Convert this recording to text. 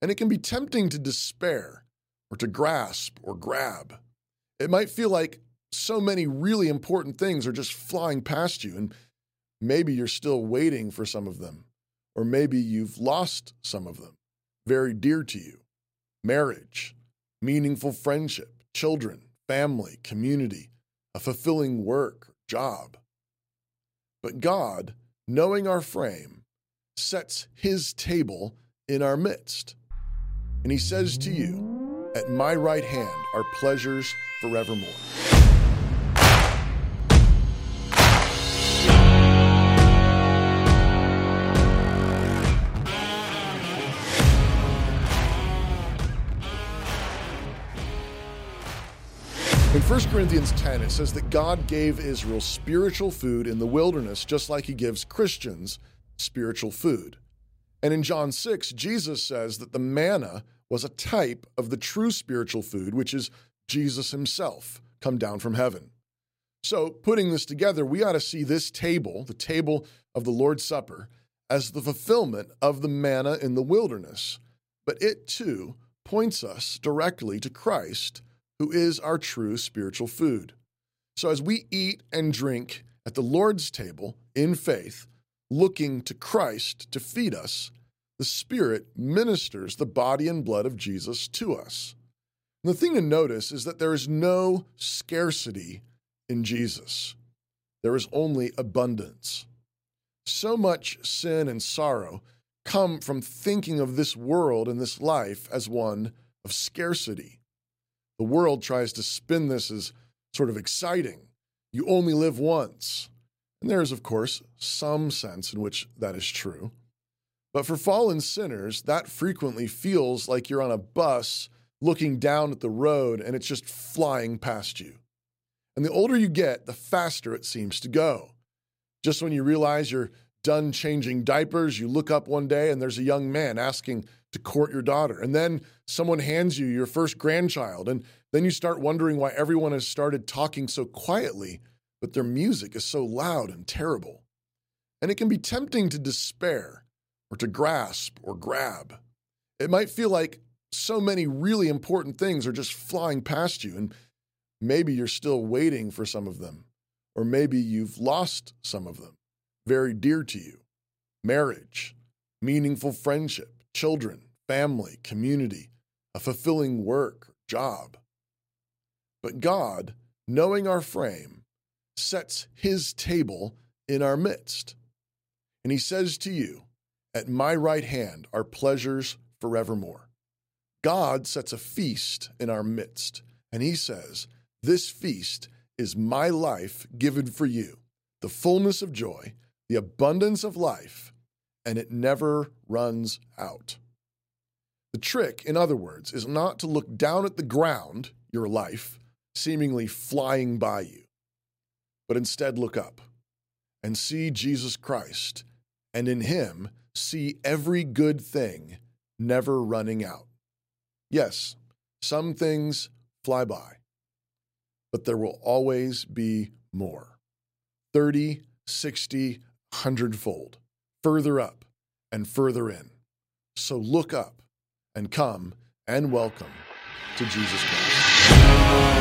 And it can be tempting to despair or to grasp or grab. It might feel like so many really important things are just flying past you, and maybe you're still waiting for some of them, or maybe you've lost some of them very dear to you marriage, meaningful friendship, children, family, community, a fulfilling work, job. But God, knowing our frame, sets his table in our midst. And he says to you, At my right hand are pleasures forevermore. In 1 Corinthians 10, it says that God gave Israel spiritual food in the wilderness, just like he gives Christians spiritual food. And in John 6, Jesus says that the manna was a type of the true spiritual food, which is Jesus himself come down from heaven. So, putting this together, we ought to see this table, the table of the Lord's Supper, as the fulfillment of the manna in the wilderness. But it too points us directly to Christ who is our true spiritual food. So as we eat and drink at the Lord's table in faith, looking to Christ to feed us, the Spirit ministers the body and blood of Jesus to us. And the thing to notice is that there is no scarcity in Jesus, there is only abundance. So much sin and sorrow come from thinking of this world and this life as one of scarcity. The world tries to spin this as sort of exciting. You only live once. And there is, of course, some sense in which that is true. But for fallen sinners, that frequently feels like you're on a bus looking down at the road and it's just flying past you. And the older you get, the faster it seems to go. Just when you realize you're done changing diapers, you look up one day and there's a young man asking to court your daughter. And then someone hands you your first grandchild. And then you start wondering why everyone has started talking so quietly, but their music is so loud and terrible. And it can be tempting to despair or to grasp or grab. It might feel like so many really important things are just flying past you, and maybe you're still waiting for some of them, or maybe you've lost some of them very dear to you marriage, meaningful friendship, children, family, community, a fulfilling work, job. But God, knowing our frame, sets his table in our midst. And he says to you, At my right hand are pleasures forevermore. God sets a feast in our midst, and he says, This feast is my life given for you, the fullness of joy, the abundance of life and it never runs out. The trick, in other words, is not to look down at the ground, your life, seemingly flying by you, but instead look up and see Jesus Christ, and in him see every good thing never running out. Yes, some things fly by, but there will always be more 30, 60, hundredfold further up and further in. So look up and come and welcome to Jesus Christ.